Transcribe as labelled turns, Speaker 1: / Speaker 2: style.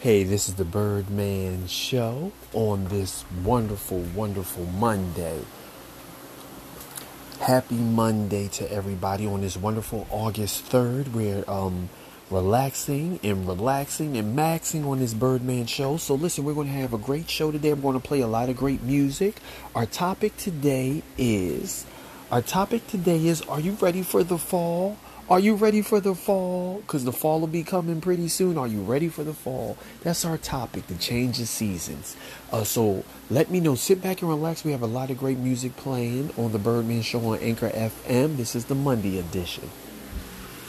Speaker 1: Hey, this is the Birdman Show on this wonderful, wonderful Monday. Happy Monday to everybody on this wonderful August 3rd. We're um, relaxing and relaxing and maxing on this Birdman Show. So, listen, we're going to have a great show today. We're going to play a lot of great music. Our topic today is. Our topic today is Are you ready for the fall? Are you ready for the fall? Because the fall will be coming pretty soon. Are you ready for the fall? That's our topic, the change of seasons. Uh, so let me know. Sit back and relax. We have a lot of great music playing on the Birdman Show on Anchor FM. This is the Monday edition.